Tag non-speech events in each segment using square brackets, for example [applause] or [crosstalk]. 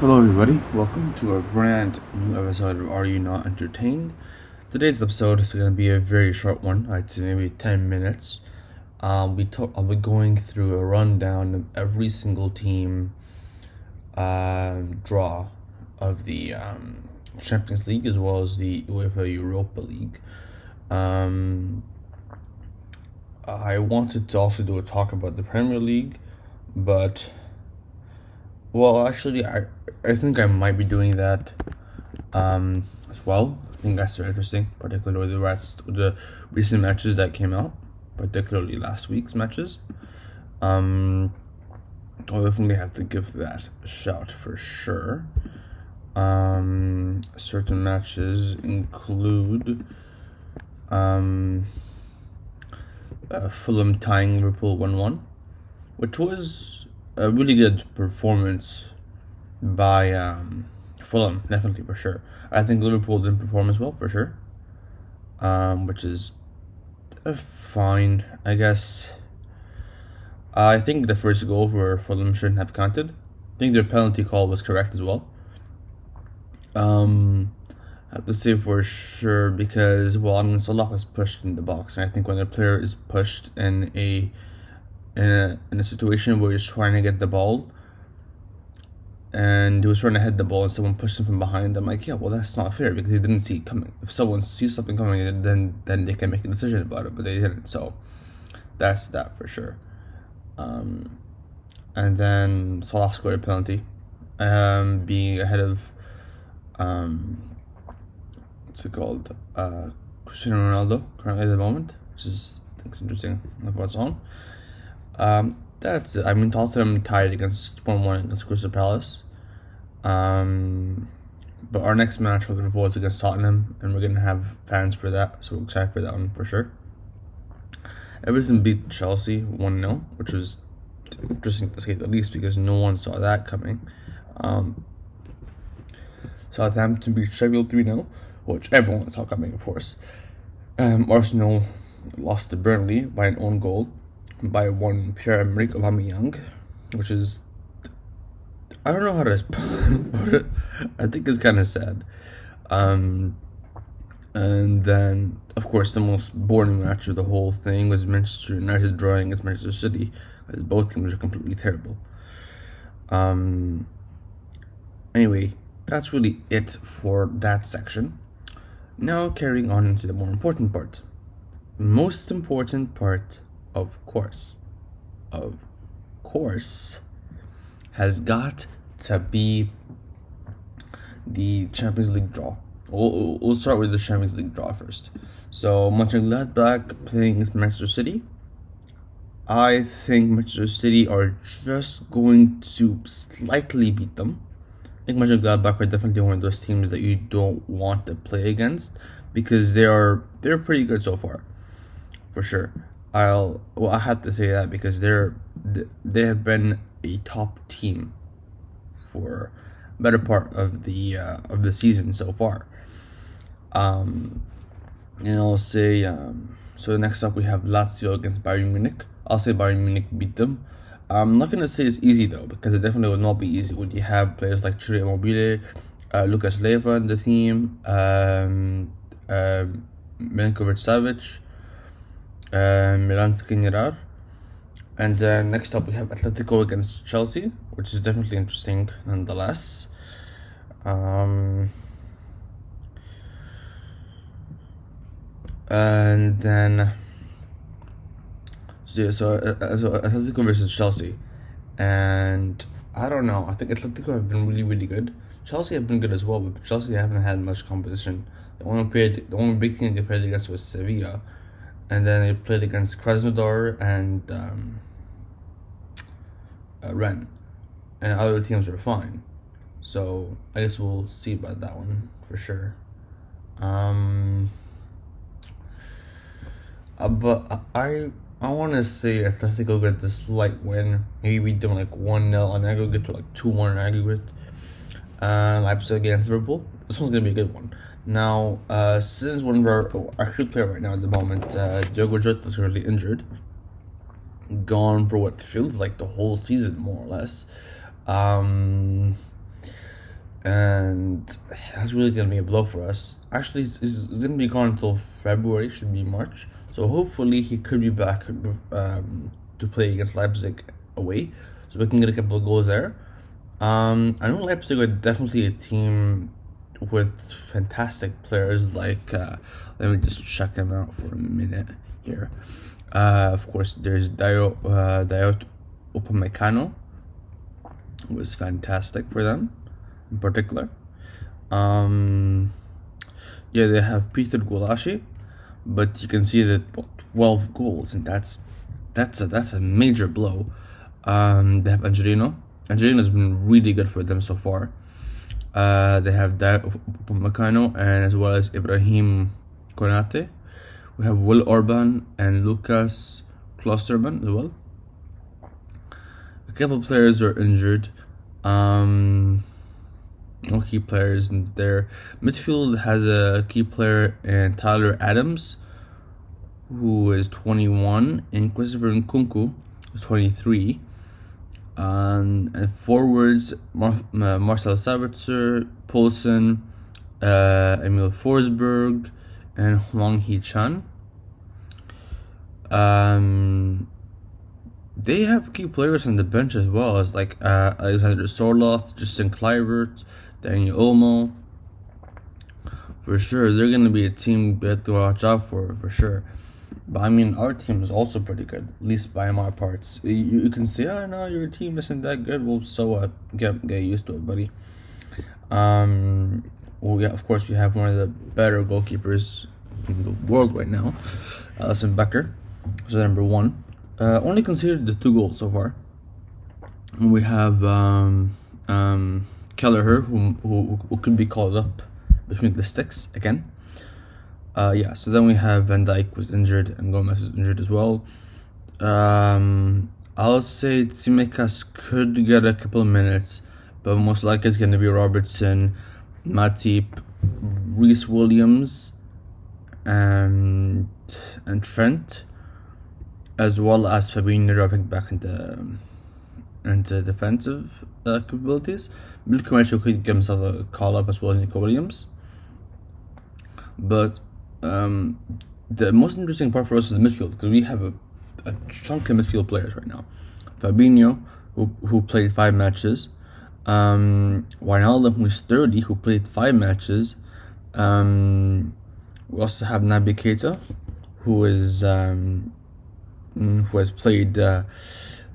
Hello, everybody. Welcome to a brand new episode of Are You Not Entertained? Today's episode is going to be a very short one. I'd say maybe 10 minutes. Um, we talk, I'll be going through a rundown of every single team um, draw of the um, Champions League as well as the UEFA Europa League. Um, I wanted to also do a talk about the Premier League, but well, actually, I I think I might be doing that um, as well. I think that's very interesting, particularly the rest the recent matches that came out, particularly last week's matches. Um, I'll definitely have to give that a shout for sure. Um, certain matches include um, uh, Fulham tying Liverpool 1 1, which was a really good performance by um, Fulham, definitely for sure. I think Liverpool didn't perform as well, for sure, um, which is fine, I guess. I think the first goal for Fulham shouldn't have counted. I think their penalty call was correct as well. Um, I have to say for sure because well, I mean Salah was pushed in the box, and I think when a player is pushed in a in a in a situation where he's trying to get the ball, and he was trying to head the ball, and someone pushed him from behind, I'm like, yeah, well that's not fair because he didn't see it coming. If someone sees something coming, then then they can make a decision about it, but they didn't. So that's that for sure. Um, and then Salah scored a penalty, um, being ahead of um, what's it called? Uh, Cristiano Ronaldo currently at the moment, which is it's interesting of what's on. Um, that's it. I mean, Tottenham tied against one one against Crystal Palace. Um, but our next match for Liverpool is against Tottenham, and we're gonna have fans for that, so we're excited for that one for sure. Everton beat Chelsea one 0 which was interesting to say the least because no one saw that coming. Um, Southampton beat Sheffield 3 0, which everyone saw coming, of course. Um, Arsenal lost to Burnley by an own goal by one Pierre Emerick Aubameyang, which is I don't know how to [laughs] put it. I think it's kind of sad. Um, and then, of course, the most boring match of the whole thing was Manchester United drawing against Manchester City, because both teams are completely terrible. Um. Anyway, that's really it for that section. Now, carrying on into the more important part. Most important part, of course, of course, has got to be the Champions League draw. We'll, we'll start with the Champions League draw first. So, Mönchengladbach playing against Manchester City. I think Manchester City are just going to slightly beat them. I think Mönchengladbach are definitely one of those teams that you don't want to play against because they are they're pretty good so far, for sure. I'll well I have to say that because they're they have been a top team for better part of the uh, of the season so far. Um, and I'll say um, so. Next up, we have Lazio against Bayern Munich. I'll say Bayern Munich beat them. I'm not gonna say it's easy though, because it definitely will not be easy when you have players like Ciro Immobile, uh, Lucas Leiva in the team, um, um, Milinkovic Savic, uh, Milan Skriniar. And uh, next up, we have Atletico against Chelsea, which is definitely interesting nonetheless. Um, and then so, so, uh, so Atletico versus Chelsea, and I don't know. I think Atletico have been really, really good. Chelsea have been good as well, but Chelsea haven't had much competition. The only played, the only big thing they played against was Sevilla, and then they played against Krasnodar and um, uh, Rennes, and other teams were fine. So I guess we'll see about that one for sure. Um, uh, but I I want to say Atletico get this slight win. Maybe we them like 1 0 on aggregate to like 2 1 on aggregate. Uh, Leipzig against Liverpool. This one's going to be a good one. Now, uh, since one of our, oh, key player right now at the moment, uh, Diogo Jota is currently injured, gone for what feels like the whole season, more or less. Um, and that's really gonna be a blow for us. Actually, he's, he's gonna be gone until February, should be March. So hopefully he could be back um, to play against Leipzig away, so we can get a couple of goals there. Um, I know Leipzig are definitely a team with fantastic players. Like, uh, let me just check them out for a minute here. Uh, of course, there's Dio uh, Dayot Upamecano was fantastic for them, in particular. Um, yeah, they have Peter Gulácsi, but you can see that well, twelve goals, and that's that's a that's a major blow. Um, they have Angelino. Angelino's been really good for them so far. Uh, they have Upamecano and as well as Ibrahim Konate. We have Will Orban and Lukas Klostermann as well. A couple players are injured. Um, no key players in there. Midfield has a key player in Tyler Adams, who is 21, and Christopher Nkunku is 23. And forwards, Mar- uh, Marcel Sabitzer, Poulsen, uh, Emil Forsberg, and Hwang Hee Chan. Um, they have key players on the bench as well as like uh, Alexander Sorloth, Justin Kluivert, Daniel Olmo. For sure, they're gonna be a team to watch out for for sure. But I mean, our team is also pretty good, at least by my parts. You, you can say, "Oh no, your team isn't that good." Well, so what? Get get used to it, buddy. Um, well, yeah, of course, we have one of the better goalkeepers in the world right now, Alisson Becker. So number one, uh, only considered the two goals so far. We have um, um, Kelleher, who, who who could be called up between the sticks again. Uh, yeah, so then we have Van Dijk was injured and Gomez is injured as well. Um, I'll say Tsimikas could get a couple of minutes, but most likely it's going to be Robertson, Matip, Rhys Williams, and and Trent, as well as Fabinho dropping back into into defensive uh, capabilities. Camacho could give himself a call up as well as Neco Williams, but um, the most interesting part for us is the midfield because we have a, a chunk of midfield players right now. Fabinho, who, who played five matches, um, Wijnaldum, who's 30, who played five matches. Um, we also have Naby Keita, who is um, mm, who has played uh,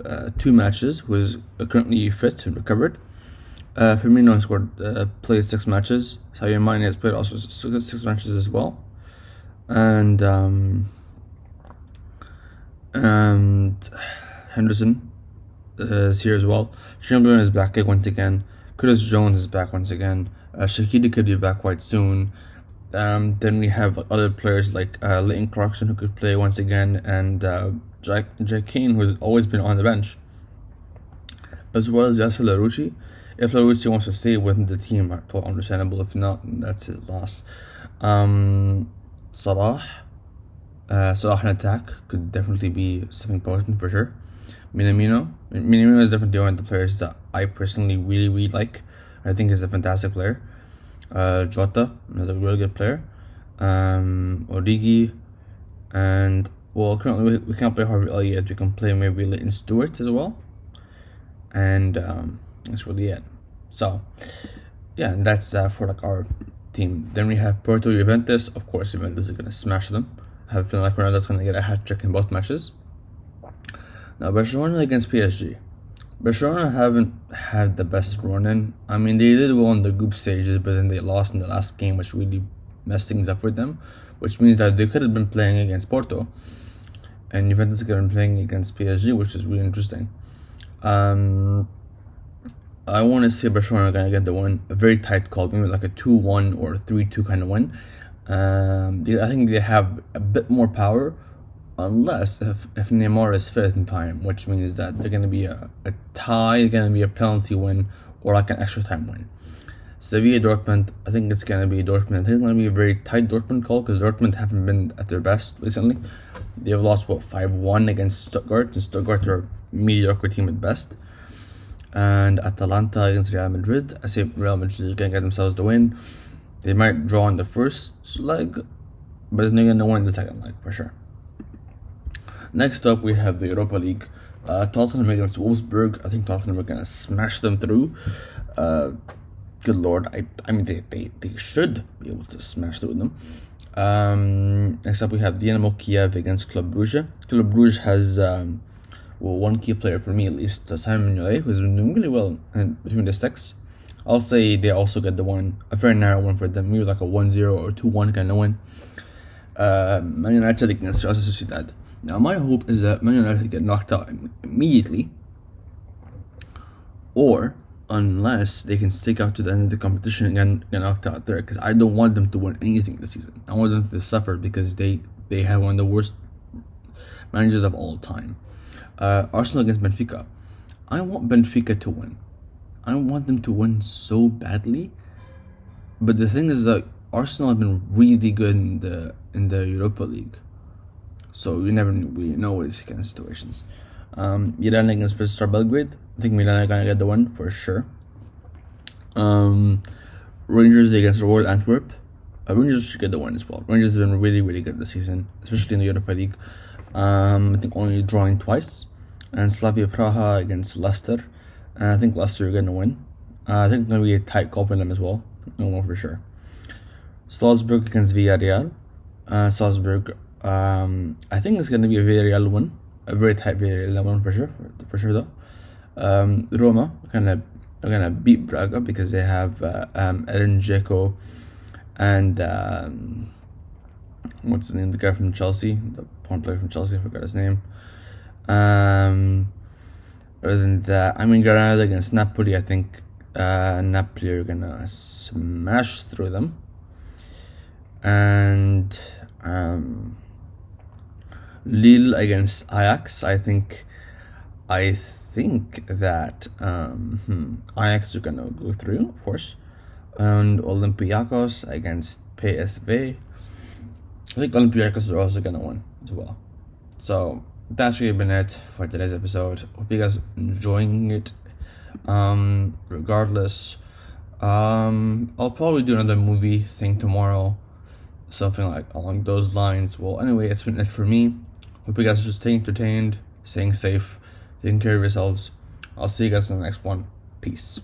uh, two matches, who is currently fit and recovered. Uh, Firmino has scored, uh, played six matches. Sadio Mane has played also six matches as well and um, and Henderson is here as well. Chamberlain is back once again. Curtis Jones is back once again. Uh, could be back quite soon. Um, then we have other players like uh, Leighton Clarkson who could play once again, and uh, Jack Jack Kane who's always been on the bench, as well as Yasser Larouci. If Larouci wants to stay with the team, totally understandable. If not, that's his loss. Um, Salah. Uh, Salah in attack could definitely be something potent for sure. Minamino. Minamino is definitely one of the players that I personally really, really like. I think he's a fantastic player. Uh, Jota, another really good player. Um, Origi. And, well, currently we, we can't play Harvey Elliott. We can play maybe Layton Stewart as well. And um, that's really it. So, yeah, and that's uh, for like our team. Then we have Porto Juventus. Of course, Juventus are going to smash them. I have a feeling like Ronaldo's going to get a hat trick in both matches. Now, Barcelona against PSG. Barcelona haven't had the best run in. I mean, they did well in the group stages, but then they lost in the last game, which really messed things up for them. Which means that they could have been playing against Porto, and Juventus could have been playing against PSG, which is really interesting. Um, I want to say Barcelona are gonna get the win. A very tight call, maybe like a two-one or three-two kind of win. Um, I think they have a bit more power, unless if, if Neymar is fit in time, which means that they're gonna be a, a tie, gonna be a penalty win, or like an extra time win. Sevilla Dortmund, I think it's gonna be Dortmund. I think it's gonna be a very tight Dortmund call because Dortmund haven't been at their best recently. They've lost what five one against Stuttgart, and Stuttgart are a mediocre team at best. And Atalanta against Real Madrid. I say Real Madrid can get themselves the win. They might draw in the first leg, but they're gonna win the second leg for sure. Next up, we have the Europa League. Uh, Tottenham against Wolfsburg. I think Tottenham are gonna smash them through. Uh, good lord, I I mean they, they, they should be able to smash through them. Um, next up, we have Dynamo Kiev against Club Brugge. Club Brugge has um, well one key player for me at least, uh, Simon Mignolet, who's been doing really well in between the sticks. I'll say they also get the one, a very narrow one for them, maybe like a 1 0 or 2 1 kind of win. Uh, Man United against Real Sociedad. Now, my hope is that Man United get knocked out immediately, or unless they can stick out to the end of the competition and get, get knocked out there, because I don't want them to win anything this season. I want them to suffer because they they have one of the worst managers of all time. Uh, Arsenal against Benfica. I want Benfica to win. I want them to win so badly. But the thing is that Arsenal have been really good in the in the Europa League. So you never really know these kind of situations. Um, Milan against Star Belgrade. I think Milan are gonna get the win for sure. Um, Rangers against Royal Antwerp. Uh, Rangers should get the win as well. Rangers have been really, really good this season, especially in the Europa League. Um, I think only drawing twice. And Slavia Praha against Leicester. And I think Leicester are gonna win. Uh, I think it's gonna be a tight call for them as well. No one for sure. Salzburg against Villarreal. Uh, Salzburg um, I think it's going to be a Villarreal one, a very tight Villarreal one for sure, for, for sure though. Um, Roma are gonna are gonna beat Braga because they have uh, um, Dzeko and um, what's his name? The guy from Chelsea, the point player from Chelsea. I forgot his name. Um, other than that, I mean Granada against Napoli. I think uh, Napoli are gonna smash through them, and um Lille against Ajax. I think, I think that um, hmm, Ajax are gonna go through, of course, and Olympiacos against PSV. I think Olympiacos are also gonna win as well. So that's really been it for today's episode. Hope you guys enjoying it. Um, regardless, um, I'll probably do another movie thing tomorrow something like along those lines. Well, anyway, it's been it for me. Hope you guys are just staying entertained, staying safe, taking care of yourselves. I'll see you guys in the next one. Peace.